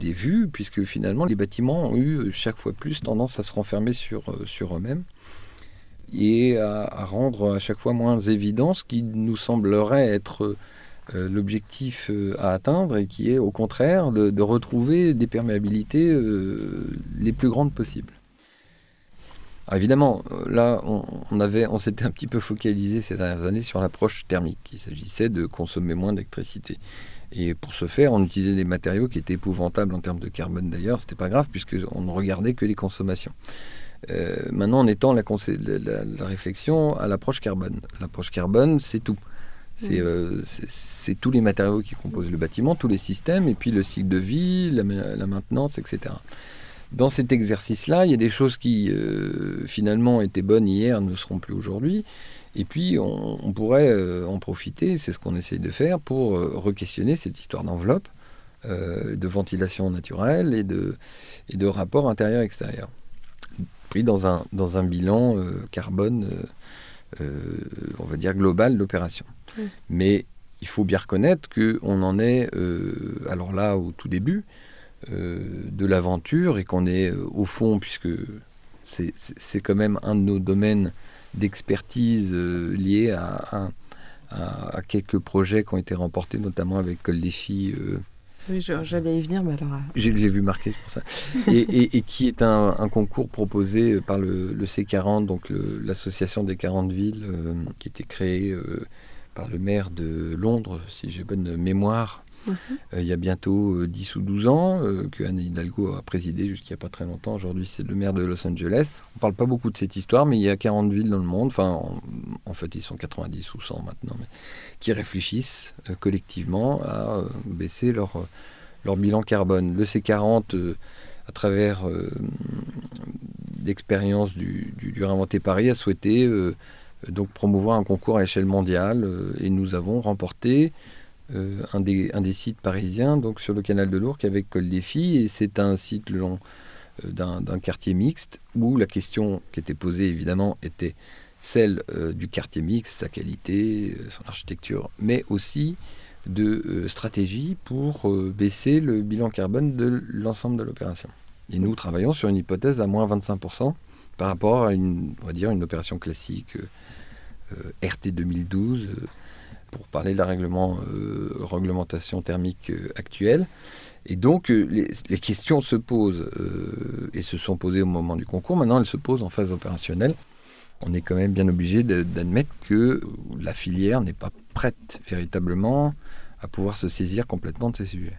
vues, puisque finalement les bâtiments ont eu chaque fois plus tendance à se renfermer sur, euh, eux-mêmes et à, rendre à chaque fois moins évident ce qui nous semblerait être euh, l'objectif à atteindre et qui est au contraire de retrouver des perméabilités les plus grandes possibles évidemment, euh, là, on, avait, on s'était un petit peu focalisé ces dernières années sur l'approche thermique. Il s'agissait de consommer moins d'électricité. Et pour ce faire, on utilisait des matériaux qui étaient épouvantables en termes de carbone d'ailleurs. C'était pas grave puisqu'on ne regardait que les consommations. Euh, maintenant, on étend la, la, réflexion à l'approche carbone. L'approche carbone, c'est tout. Euh, c'est tous les matériaux qui composent le bâtiment, tous les systèmes, et puis le cycle de vie, la, la maintenance, etc dans cet exercice-là, il y a des choses qui euh, finalement étaient bonnes hier, ne seront plus aujourd'hui. Et puis on, pourrait euh, en profiter, c'est ce qu'on essaye de faire, pour euh, re-questionner cette histoire d'enveloppe, de ventilation naturelle et de, et de rapport intérieur-extérieur. Pris dans un, dans un bilan carbone, on va dire global de l'opération. Mais il faut bien reconnaître qu'on en est, alors là, au tout début, de l'aventure et qu'on est euh, au fond, puisque c'est quand même un de nos domaines d'expertise euh, liés à, à, quelques projets qui ont été remportés, notamment avec Col des filles. oui, j'allais y venir, mais alors. J'ai vu marqué, c'est pour ça. et, et, qui est un, concours proposé par le, C40, donc l'association des 40 villes, qui a été créée par le maire de Londres, si j'ai bonne mémoire, euh, il y a bientôt 10 euh, ou 12 ans, euh, que Anne Hidalgo a présidé jusqu'il a pas très longtemps. Aujourd'hui, c'est le maire de Los Angeles. On ne parle pas beaucoup de cette histoire, mais il y a 40 villes dans le monde, enfin, en, fait, ils sont 90 ou 100 maintenant, qui réfléchissent collectivement à baisser leur, leur bilan carbone. Le C40 à travers l'expérience du, du, du, Réinventer Paris, a souhaité donc promouvoir un concours à échelle mondiale et nous avons remporté euh, un, des, sites parisiens, donc sur le canal de l'Ourcq avec Col des Filles, et c'est un site le long euh, d'un quartier mixte où la question qui était posée évidemment était celle euh, du quartier mixte, sa qualité, son architecture, mais aussi de stratégie pour baisser le bilan carbone de l'ensemble de l'opération. Et nous travaillons sur une hypothèse à moins 25% par rapport à une, une opération classique RT 2012 pour parler de la règlement, euh, réglementation thermique euh, actuelle. Et donc, euh, les, questions se posent et se sont posées au moment du concours. Maintenant, elles se posent en phase opérationnelle. On est quand même bien obligé d'admettre que la filière n'est pas prête véritablement à pouvoir se saisir complètement de ces sujets.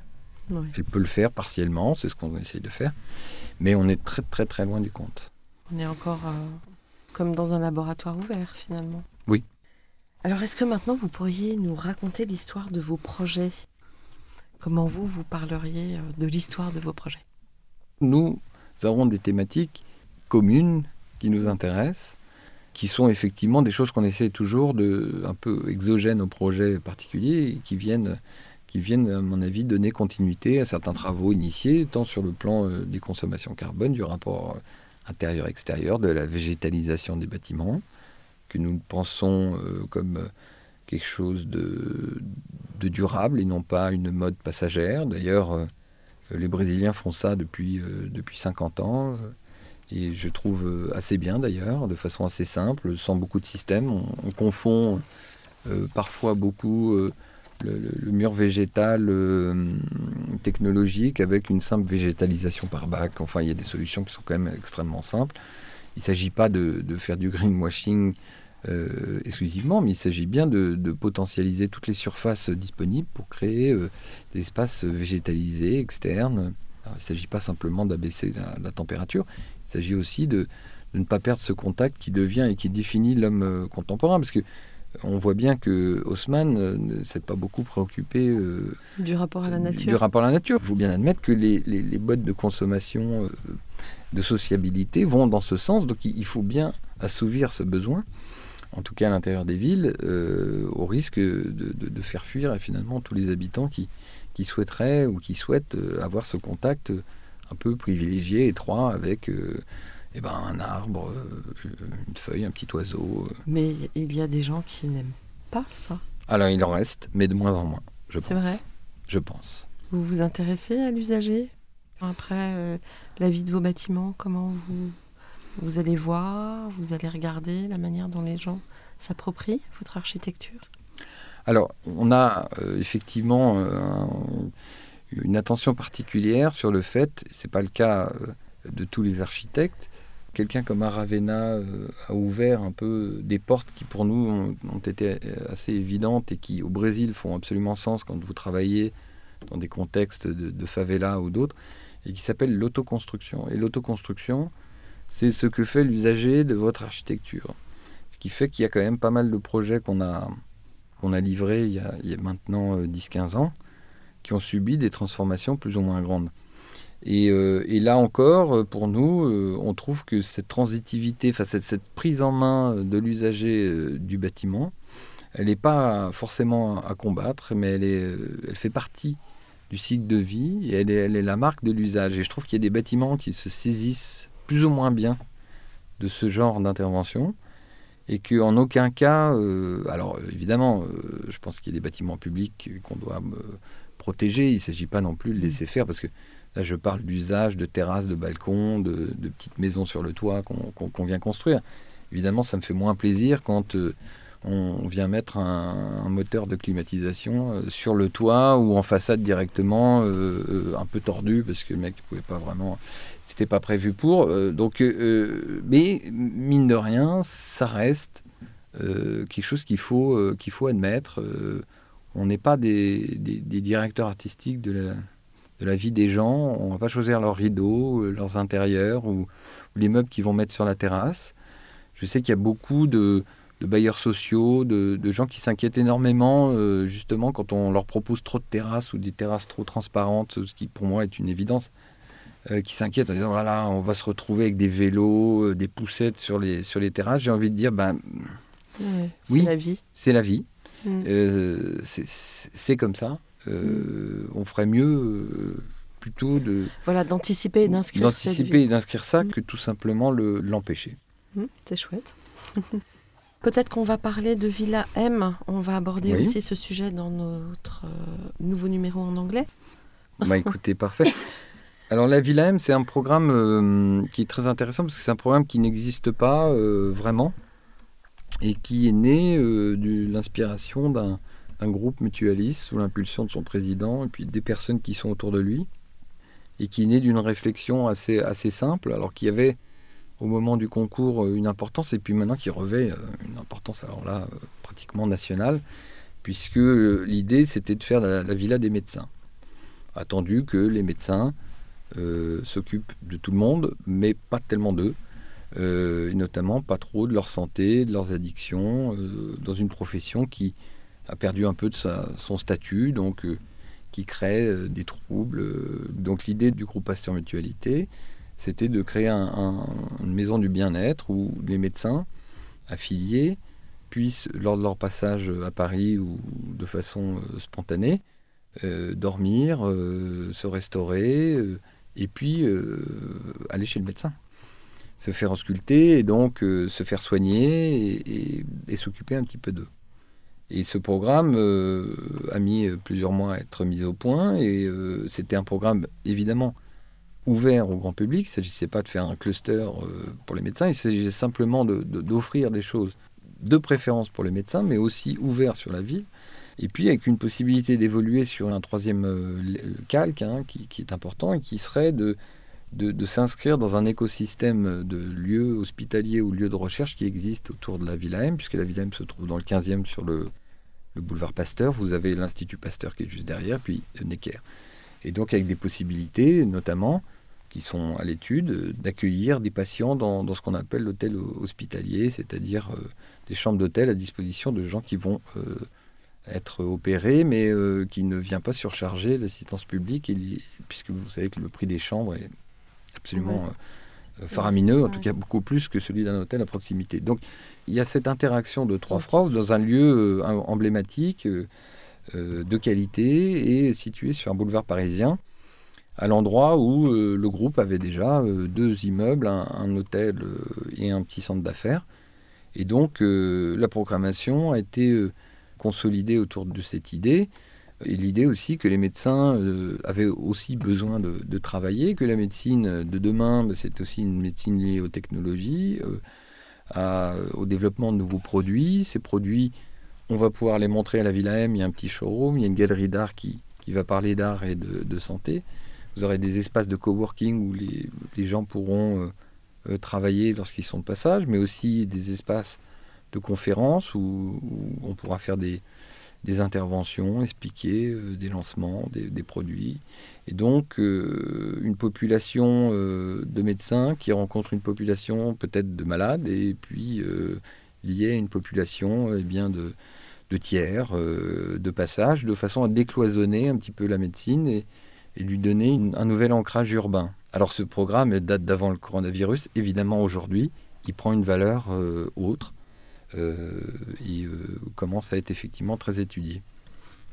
Elle peut le faire partiellement, c'est ce qu'on essaye de faire, mais on est très très très loin du compte. On est encore comme dans un laboratoire ouvert finalement. Oui, alors, est-ce que maintenant vous pourriez nous raconter l'histoire de vos projets? Comment vous, vous parleriez euh, de l'histoire de vos projets? Nous avons des thématiques communes qui nous intéressent, qui sont effectivement des choses qu'on essaie toujours de un peu exogènes au projet particulier et qui viennent, qui viennent, à mon avis, donner continuité à certains travaux initiés, tant sur le plan euh, des consommations carbone, du rapport intérieur-extérieur, de la végétalisation des bâtiments, que nous pensons euh, comme euh, quelque chose de, durable et non pas une mode passagère. D'ailleurs, euh, les Brésiliens font ça depuis, depuis 50 ans. Et je trouve assez bien d'ailleurs, de façon assez simple, sans beaucoup de systèmes. On, confond parfois beaucoup le, mur végétal technologique avec une simple végétalisation par bac. Enfin, il y a des solutions qui sont quand même extrêmement simples. Il ne s'agit pas de, faire du greenwashing euh, exclusivement, mais il s'agit bien de, potentialiser toutes les surfaces disponibles pour créer euh, des espaces végétalisés externes. il ne s'agit pas simplement d'abaisser la, température, il s'agit aussi de, ne pas perdre ce contact qui devient et qui définit l'homme euh, contemporain, parce que on voit bien que Haussmann ne s'est pas beaucoup préoccupé du rapport à la nature. Du rapport à la nature. Il faut bien admettre que les, les, boîtes de consommation, de sociabilité vont dans ce sens, donc il faut bien assouvir ce besoin en tout cas à l'intérieur des villes, euh, au risque de, faire fuir finalement tous les habitants qui, qui souhaiteraient ou qui souhaitent euh, avoir ce contact un peu privilégié, étroit, avec euh, eh ben, un arbre, une feuille, un petit oiseau. Mais il y a des gens qui n'aiment pas ça. Alors il en reste, mais de moins en moins, je pense. C'est vrai? Je pense. Vous vous intéressez à l'usager? Après la vie de vos bâtiments, comment vous vous allez voir, vous allez regarder la manière dont les gens s'approprient votre architecture Alors, on a euh, effectivement euh, une attention particulière sur le fait, ce n'est pas le cas euh, de tous les architectes, quelqu'un comme Aravena a ouvert un peu des portes qui pour nous ont, été assez évidentes et qui au Brésil font absolument sens quand vous travaillez dans des contextes de, de favela ou d'autres, et qui s'appelle l'autoconstruction. Et l'autoconstruction, c'est ce que fait l'usager de votre architecture. Ce qui fait qu'il y a quand même pas mal de projets qu'on a, a livrés il y a, maintenant 10-15 euh, ans, qui ont subi des transformations plus ou moins grandes. Et, euh, là encore, euh, pour nous, on trouve que cette transitivité, enfin cette, cette, prise en main de l'usager du bâtiment, elle n'est pas forcément à combattre, mais elle, est, elle fait partie du cycle de vie et elle est la marque de l'usage. Et je trouve qu'il y a des bâtiments qui se saisissent plus ou moins bien de ce genre d'intervention et qu'en aucun cas, euh, alors évidemment, euh, je pense qu'il y a des bâtiments publics qu'on doit euh, protéger, il ne s'agit pas non plus de laisser faire, parce que là je parle d'usage de terrasses, de balcons, de, petites maisons sur le toit qu'on vient construire. Évidemment, ça me fait moins plaisir quand on vient mettre un, moteur de climatisation sur le toit ou en façade directement, un peu tordu, parce que le mec ne pouvait pas vraiment c'était pas prévu pour. Euh, donc, euh, euh, mais mine de rien, ça reste quelque chose qu'il faut, qu'il faut admettre. on n'est pas des, des, directeurs artistiques de la, de la, vie des gens. On va pas choisir leurs rideaux, leurs intérieurs ou, les meubles qu'ils vont mettre sur la terrasse. Je sais qu'il y a beaucoup de, bailleurs sociaux, de gens qui s'inquiètent énormément, justement, quand on leur propose trop de terrasses ou des terrasses trop transparentes, ce qui pour moi est une évidence. Euh, qui s'inquiètent en disant voilà, on va se retrouver avec des vélos, euh, des poussettes sur les, sur les terrasses. J'ai envie de dire ben, oui, c'est la vie. C'est la vie. Mm. Euh, c'est comme ça. Mm. On ferait mieux plutôt de. Voilà, d'anticiper et d'inscrire D'anticiper et d'inscrire ça mm. que tout simplement l'empêcher. c'est chouette. Peut-être qu'on va parler de Villa M. On va aborder aussi ce sujet dans notre nouveau numéro en anglais. Bah écoutez, parfait. Alors la Villa M, c'est un programme euh, qui est très intéressant parce que c'est un programme qui n'existe pas euh, vraiment et qui est né euh, de l'inspiration d'un groupe mutualiste sous l'impulsion de son président et puis des personnes qui sont autour de lui et qui est né d'une réflexion assez, simple. Alors qu'il y avait au moment du concours une importance et puis maintenant qui revêt une importance alors là pratiquement nationale puisque l'idée c'était de faire la, villa des médecins. Attendu que les médecins euh, s'occupent de tout le monde, mais pas tellement d'eux. Euh, et notamment pas trop de leur santé, de leurs addictions, euh, dans une profession qui a perdu un peu de son statut, donc qui crée des troubles. Donc l'idée du groupe Pasteur Mutualité, c'était de créer une maison du bien-être où les médecins affiliés puissent, lors de leur passage à Paris ou de façon spontanée, dormir, se restaurer, et puis euh, aller chez le médecin. Se faire ausculter et donc euh, se faire soigner et, s'occuper un petit peu d'eux. Et ce programme euh, a mis plusieurs mois à être mis au point et c'était un programme évidemment ouvert au grand public. Il ne s'agissait pas de faire un cluster pour les médecins, il s'agissait simplement d'offrir des choses de préférence pour les médecins, mais aussi ouvert sur la ville et puis avec une possibilité d'évoluer sur un troisième euh, calque hein, qui, est important et qui serait de s'inscrire dans un écosystème de lieux hospitaliers ou lieux de recherche qui existent autour de la Villa puisque la Villa se trouve dans le 15e sur le, boulevard Pasteur. Vous avez l'Institut Pasteur qui est juste derrière, puis Necker. Et donc avec des possibilités, notamment, qui sont à l'étude, d'accueillir des patients dans, ce qu'on appelle l'hôtel hospitalier, c'est-à-dire euh, des chambres d'hôtel à disposition de gens qui vont euh, être opérés, mais euh, qui ne vient pas surcharger l'assistance publique, puisque vous savez que le prix des chambres est absolument faramineux, en tout cas beaucoup plus que celui d'un hôtel à proximité. Donc il y a cette interaction de trois phrases dans un lieu emblématique, de qualité, et situé sur un boulevard parisien à l'endroit où euh, le groupe avait déjà euh, deux immeubles, un, hôtel euh, et un petit centre d'affaires. Et donc la programmation a été consolidée autour de cette idée. Et l'idée aussi que les médecins avaient aussi besoin de, travailler, que la médecine de demain, bah, c'est aussi une médecine liée aux technologies, au développement de nouveaux produits. Ces produits, on va pouvoir les montrer à la Villa M. Il y a un petit showroom, il y a une galerie d'art qui, va parler d'art et de santé. Vous aurez des espaces de coworking où les, les gens pourront euh, euh, travailler lorsqu'ils sont de passage, mais aussi des espaces de conférences où, on pourra faire des, interventions, expliquer euh, des lancements, des, produits. Et donc, une population de médecins qui rencontre une population peut-être de malades, et puis liée à une population eh bien, de, tiers, de passage, de façon à décloisonner un petit peu la médecine et, lui donner un nouvel ancrage urbain. Alors ce programme date d'avant le coronavirus. Évidemment, aujourd'hui, il prend une valeur euh, autre. Euh, et euh, commence à être effectivement très étudié.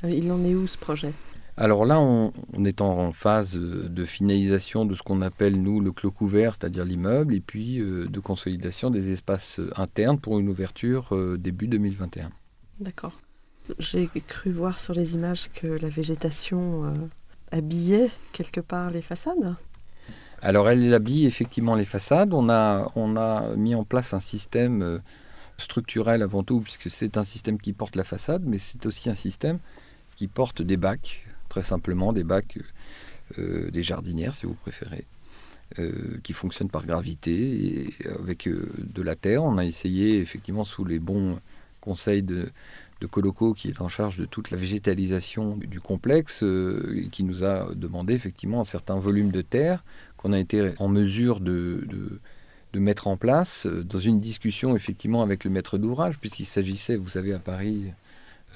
Il en est où ce projet? Alors là, on, est en phase de finalisation de ce qu'on appelle, nous, le clos couvert, c'est-à-dire l'immeuble, et puis de consolidation des espaces internes pour une ouverture début 2021. D'accord. J'ai cru voir sur les images que la végétation habiller quelque part les façades Alors elle habille effectivement les façades. On a, on a mis en place un système euh, structurel avant tout, puisque c'est un système qui porte la façade, mais c'est aussi un système qui porte des bacs, très simplement des bacs, euh, des jardinières si vous préférez, euh, qui fonctionnent par gravité et avec de la terre. On a essayé effectivement sous les bons conseils de, de Coloco qui est en charge de toute la végétalisation du complexe, euh, qui nous a demandé effectivement un certain volume de terre qu'on a été en mesure de, mettre en place euh, dans une discussion effectivement avec le maître d'ouvrage, puisqu'il s'agissait, vous savez, à Paris,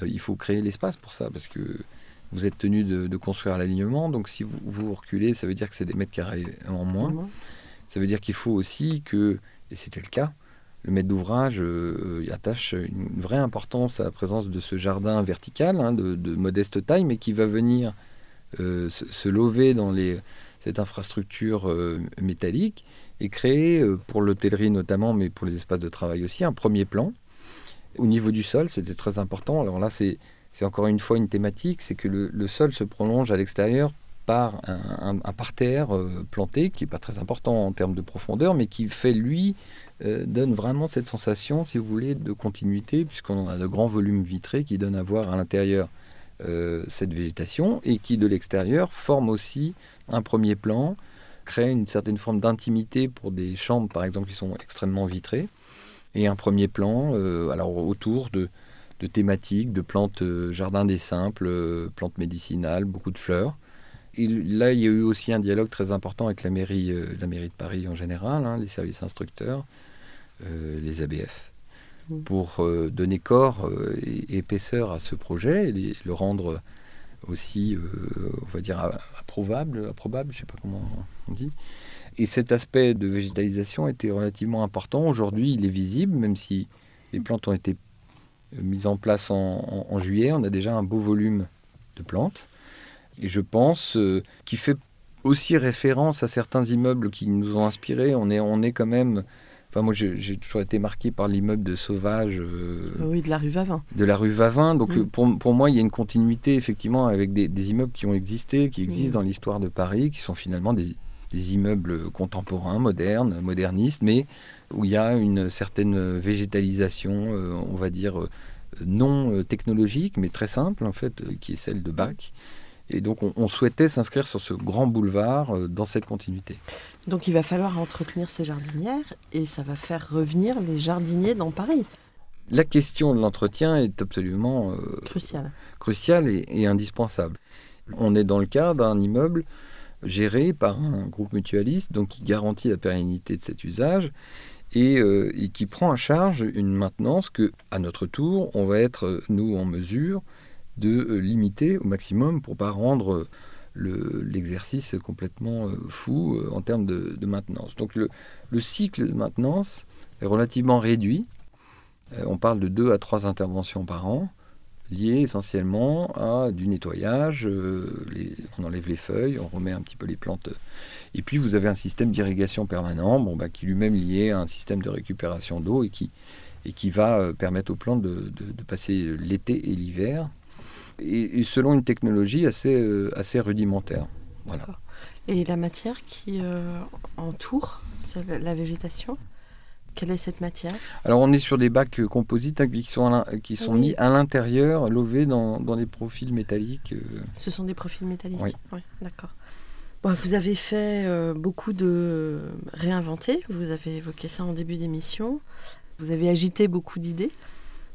euh, il faut créer l'espace pour ça, parce que vous êtes tenu de, construire l'alignement, donc si vous, vous reculez, ça veut dire que c'est des mètres carrés en moins. Ça veut dire qu'il faut aussi que, et c'était le cas, le maître d'ouvrage euh, attache une vraie importance à la présence de ce jardin vertical hein, de, modeste taille, mais qui va venir euh, se, lever dans les, cette infrastructure métallique et créer, pour l'hôtellerie notamment, mais pour les espaces de travail aussi, un premier plan. Au niveau du sol, c'était très important. Alors là, c'est encore une fois une thématique, c'est que le, sol se prolonge à l'extérieur par un, parterre planté, qui n'est pas très important en termes de profondeur, mais qui fait, lui, euh, donne vraiment cette sensation, si vous voulez, de continuité, puisqu'on a de grands volumes vitrés qui donnent à voir à l'intérieur euh, cette végétation et qui, de l'extérieur, forment aussi un premier plan, créent une certaine forme d'intimité pour des chambres, par exemple, qui sont extrêmement vitrées, et un premier plan, euh, alors autour de, de, thématiques, de plantes jardin des simples, plantes médicinales, beaucoup de fleurs. Et là, il y a eu aussi un dialogue très important avec la mairie, la mairie de Paris en général, hein, les services instructeurs, euh, les ABF, mm. pour euh, donner corps euh, et, épaisseur à ce projet et le rendre aussi, on va dire, approbable, je ne sais pas comment on dit. Et cet aspect de végétalisation était relativement important. Aujourd'hui, il est visible, même si les plantes ont été mises en place en, juillet. On a déjà un beau volume de plantes. Et je pense qu'il fait aussi référence à certains immeubles qui nous ont inspirés. On est, on est quand même Enfin, moi, j'ai toujours été marqué par l'immeuble de Sauvage. Euh, oui, de la rue Vavin. De la rue Vavin. Donc, mm. pour, pour, moi, il y a une continuité, effectivement, avec des, des immeubles qui ont existé, qui existent mm. dans l'histoire de Paris, qui sont finalement des, des, immeubles contemporains, modernes, modernistes, mais où il y a une certaine végétalisation, euh, on va dire, euh, non technologique, mais très simple, en fait, qui est celle de Bach Et donc on, on souhaitait s'inscrire sur ce grand boulevard euh, dans cette continuité. Donc il va falloir entretenir ces jardinières et ça va faire revenir les jardiniers dans Paris. La question de l'entretien est absolument euh, Crucial. cruciale et, et indispensable. On est dans le cas d'un immeuble géré par un groupe mutualiste, donc qui garantit la pérennité de cet usage et, euh, et qui prend en charge une maintenance que, à notre tour, on va être, nous, en mesure de euh, limiter au maximum pour pas rendre euh, le- l'exercice complètement euh, fou en termes de, maintenance. Donc le, le cycle de maintenance est relativement réduit. On parle de deux à trois interventions par an liées essentiellement à du nettoyage. on enlève les feuilles, on remet un petit peu les plantes. Et puis vous avez un système d'irrigation permanent bon, bah, qui lui-même lié à un système de récupération d'eau et qui, va permettre aux plantes de passer l'été et l'hiver. Et, et selon une technologie assez, euh, assez rudimentaire. Voilà. Et la matière qui euh, entoure la- la végétation, quelle est cette matière? Alors on est sur des bacs euh, composites hein, qui sont, à qui sont Oui. mis à l'intérieur, lovés dans, dans des profils métalliques. Ce sont des profils métalliques Oui. d'accord. Bon, vous avez fait euh, beaucoup de réinventer, vous avez évoqué ça en début d'émission, vous avez agité beaucoup d'idées.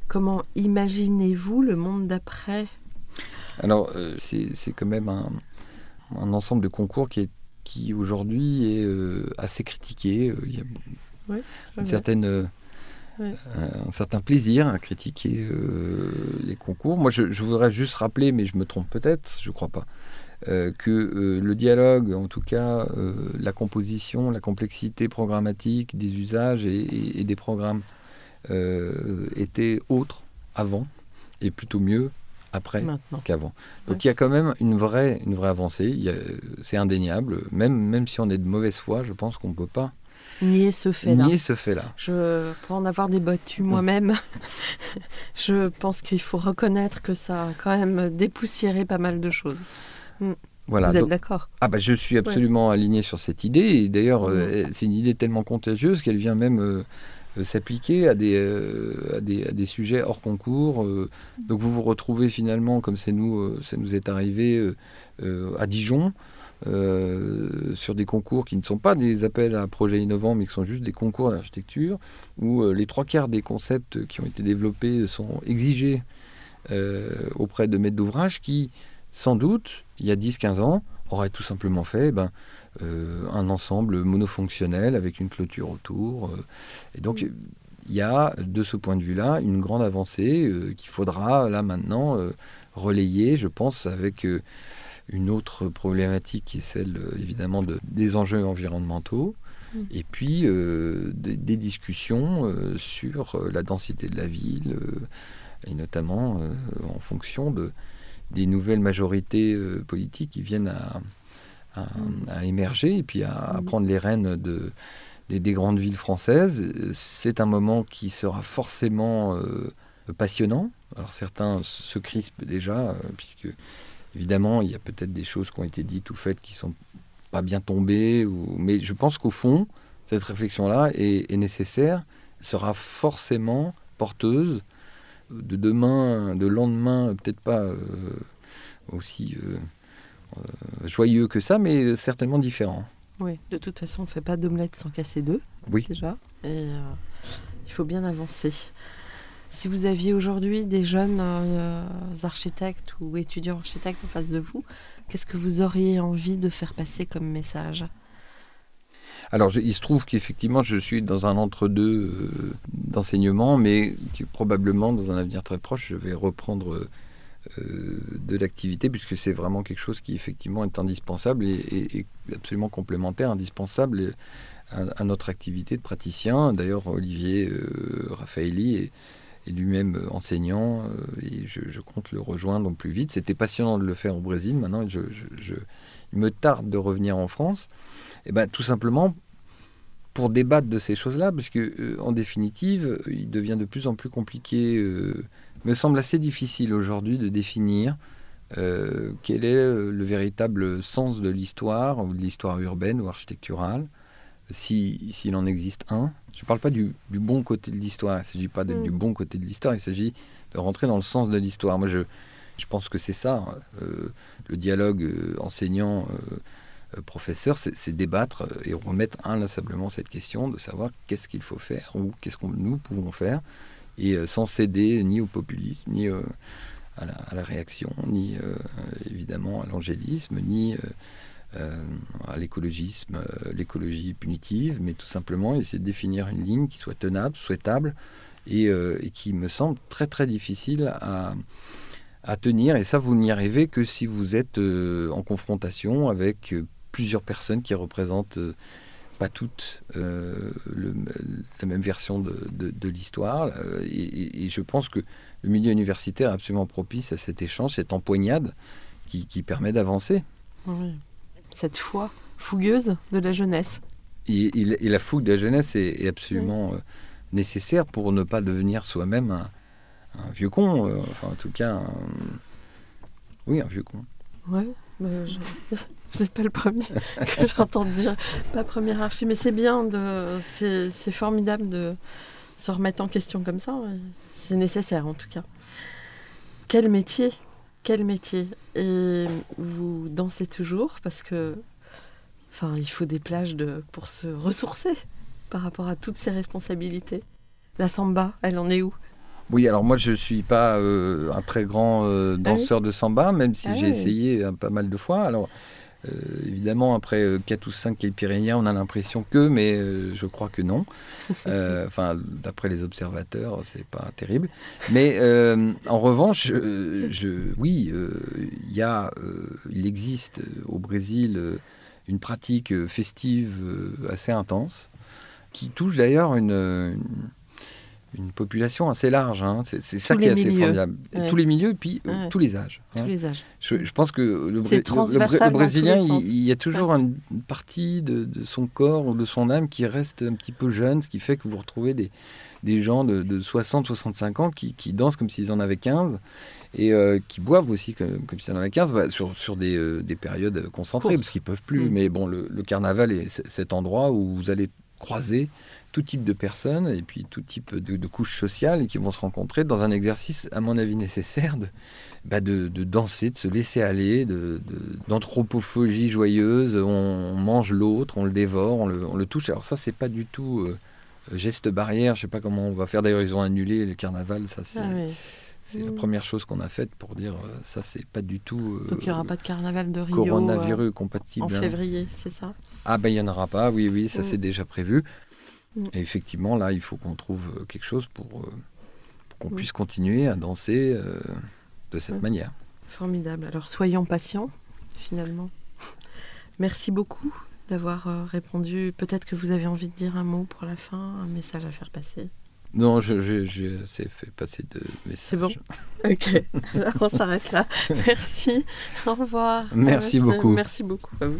Comment imaginez-vous le monde d'après? Alors, euh, c'est quand même un, un ensemble de concours qui, est, qui aujourd'hui est euh, assez critiqué. Euh, Il y a une certaine, euh, Ouais. un certain plaisir à critiquer les concours. Moi, je, je voudrais juste rappeler, mais je me trompe peut-être, je ne crois pas, que le dialogue, en tout cas la composition, la complexité programmatique des usages et, et- et des programmes était autre avant et plutôt mieux après qu'avant. Donc Ouais. il y a quand même une vraie, une vraie avancée, c'est indéniable, même, même si on est de mauvaise foi, je pense qu'on ne peut pas Nier ce fait-là. nier ce fait-là. Je, pour en avoir débattu moi-même, je pense qu'il faut reconnaître que ça a quand même dépoussiéré pas mal de choses. Voilà. Vous êtes d'accord? Ah bah, je suis absolument aligné sur cette idée, et d'ailleurs euh, c'est une idée tellement contagieuse qu'elle vient même euh, s'appliquer à des, euh, à, des, sujets hors concours. euh. donc vous vous retrouvez finalement, comme c'est nous, euh, ça nous est arrivé euh, euh, à Dijon, euh, sur des concours qui ne sont pas des appels à projets innovants, mais qui sont juste des concours d'architecture, où euh, les trois quarts des concepts qui ont été développés sont exigés euh, auprès de maîtres d'ouvrage qui, sans doute, il y a 10-15 ans, auraient tout simplement fait ben, euh, un ensemble monofonctionnel avec une clôture autour. euh. et donc, il y a, de ce point de vue-là, une grande avancée euh, qu'il faudra, là, maintenant, relayer, je pense, avec une autre problématique qui est celle, évidemment, de, des enjeux environnementaux. Mm. Et puis, euh, des, des discussions euh, sur la densité de la ville, euh, et notamment en fonction de, des nouvelles majorités euh, politiques qui viennent à, à- à émerger et puis à, à Mhm. prendre les rênes de, des, des grandes villes françaises. C'est un moment qui sera forcément euh, passionnant. Alors certains se crispent déjà, euh, puisque évidemment il y a peut-être des choses qui ont été dites ou faites qui sont pas bien tombées, ou... mais je pense qu'au fond, cette réflexion-là est, est nécessaire, sera forcément porteuse de demain, de lendemain, peut-être pas euh, aussi euh, euh, joyeux que ça, mais certainement différent. Oui, de toute façon, on ne fait pas d'omelette sans casser deux, Oui. déjà. Et il faut bien avancer. Si vous aviez aujourd'hui des jeunes architectes ou étudiants architectes en face de vous, qu'est-ce que vous auriez envie de faire passer comme message? Alors, il se trouve qu'effectivement, je suis dans un entre-deux euh, d'enseignement, mais que probablement, dans un avenir très proche, je vais reprendre euh, euh, de l'activité, puisque c'est vraiment quelque chose qui, effectivement, est indispensable et, absolument complémentaire, indispensable et- à, notre activité de praticien. D'ailleurs, Olivier euh, Raffaelli est, lui-même euh, enseignant euh, et je, compte le rejoindre plus vite. C'était passionnant de le faire au Brésil. Maintenant, je, il me tarde de revenir en France. Et ben, tout simplement pour débattre de ces choses-là, parce que euh, en définitive, euh, il devient de plus en plus compliqué, euh, me semble assez difficile aujourd'hui de définir euh, quel est le véritable sens de l'histoire, ou de l'histoire urbaine ou architecturale, si- s'il en existe un. Je ne parle pas du, du bon côté de l'histoire, il ne s'agit pas d'être Mm. du bon côté de l'histoire, il s'agit de rentrer dans le sens de l'histoire. Moi, je, Je pense que c'est ça, le dialogue enseignant professeur, c'est débattre et remettre inlassablement cette question de savoir qu'est-ce qu'il faut faire ou qu'est-ce que nous pouvons faire, et sans céder ni au populisme, ni à la, réaction, ni évidemment à l'angélisme, ni euh, à l'écologisme, euh, l'écologie punitive, mais tout simplement essayer de définir une ligne qui soit tenable, souhaitable, et, euh, qui me semble très très difficile à, tenir. Et ça, vous n'y arrivez que si vous êtes en confrontation avec plusieurs personnes qui représentent pas toutes la même version de, l'histoire. Et, je pense que le milieu universitaire est absolument propice à cet échange, cette empoignade qui, qui permet d'avancer. Oui cette foi fougueuse de la jeunesse. Et, la fougue de la jeunesse est, absolument euh, nécessaire pour ne pas devenir soi-même un, vieux con. Euh, enfin, en tout cas, oui, un vieux con. Ouais, vous n'êtes pas le premier que j'entends dire, la première archi, mais c'est bien, de, c'est, formidable de se remettre en question comme ça. C'est nécessaire en tout cas. Quel métier quel métier? Et vous dansez toujours parce que, enfin, il faut des plages de, pour se ressourcer par rapport à toutes ces responsabilités. La samba, elle en est où? Oui, alors moi je ne suis pas euh, un très grand euh, ah danseur de samba, même si ah j'ai essayé euh, pas mal de fois. Alors euh, évidemment, après 4 euh, ou 5 Pyrénéens, on a l'impression que, mais euh, je crois que non. Enfin, d'après les observateurs, c'est pas terrible. Mais en revanche, je, oui, il y a, il existe au Brésil une pratique festive assez intense qui touche d'ailleurs une une population assez large. Hein. C'est ça qui est assez formidable. Tous les milieux, puis euh, tous les âges. Hein. Tous les âges. Je, pense que le, le, Brésilien, il, y a toujours une partie de, son corps ou de son âme qui reste un petit peu jeune, ce qui fait que vous retrouvez des, des gens de, 60-65 ans qui, qui, dansent comme s'ils en avaient 15 et euh, qui boivent aussi comme, comme s'ils en avaient 15 sur, sur des, euh, des, périodes concentrées, parce qu'ils peuvent plus. Mm. Mais bon, le, carnaval est cet endroit où vous allez croiser tout type de personnes et puis tout type de, couches sociales qui vont se rencontrer dans un exercice, à mon avis, nécessaire de, bah de, danser, de se laisser aller, d'anthropophagie joyeuse. On, mange l'autre, on le dévore, on le, touche. Alors ça, c'est pas du tout euh, geste barrière. Je sais pas comment on va faire. D'ailleurs, ils ont annulé le carnaval. Ça, c'est. Ah la mmh. première chose qu'on a faite pour dire euh, ça, c'est pas du tout. Euh, Donc il n'y aura pas de carnaval de Rio. Coronavirus compatible. En hein. février, c'est ça? Ah ben il n'y en aura pas, oui, oui, ça mmh. c'est déjà prévu. Mm. Et effectivement, là, il faut qu'on trouve euh, quelque chose pour, euh, qu'on mm. puisse continuer à danser euh, de cette manière. Formidable. Alors, soyons patients, finalement. Merci beaucoup d'avoir répondu. Peut-être que vous avez envie de dire un mot pour la fin, un message à faire passer. Non, je, je, fait passer de messages. C'est bon Ok. Alors, on s'arrête là. Merci. Au revoir. Merci beaucoup. Merci beaucoup à vous.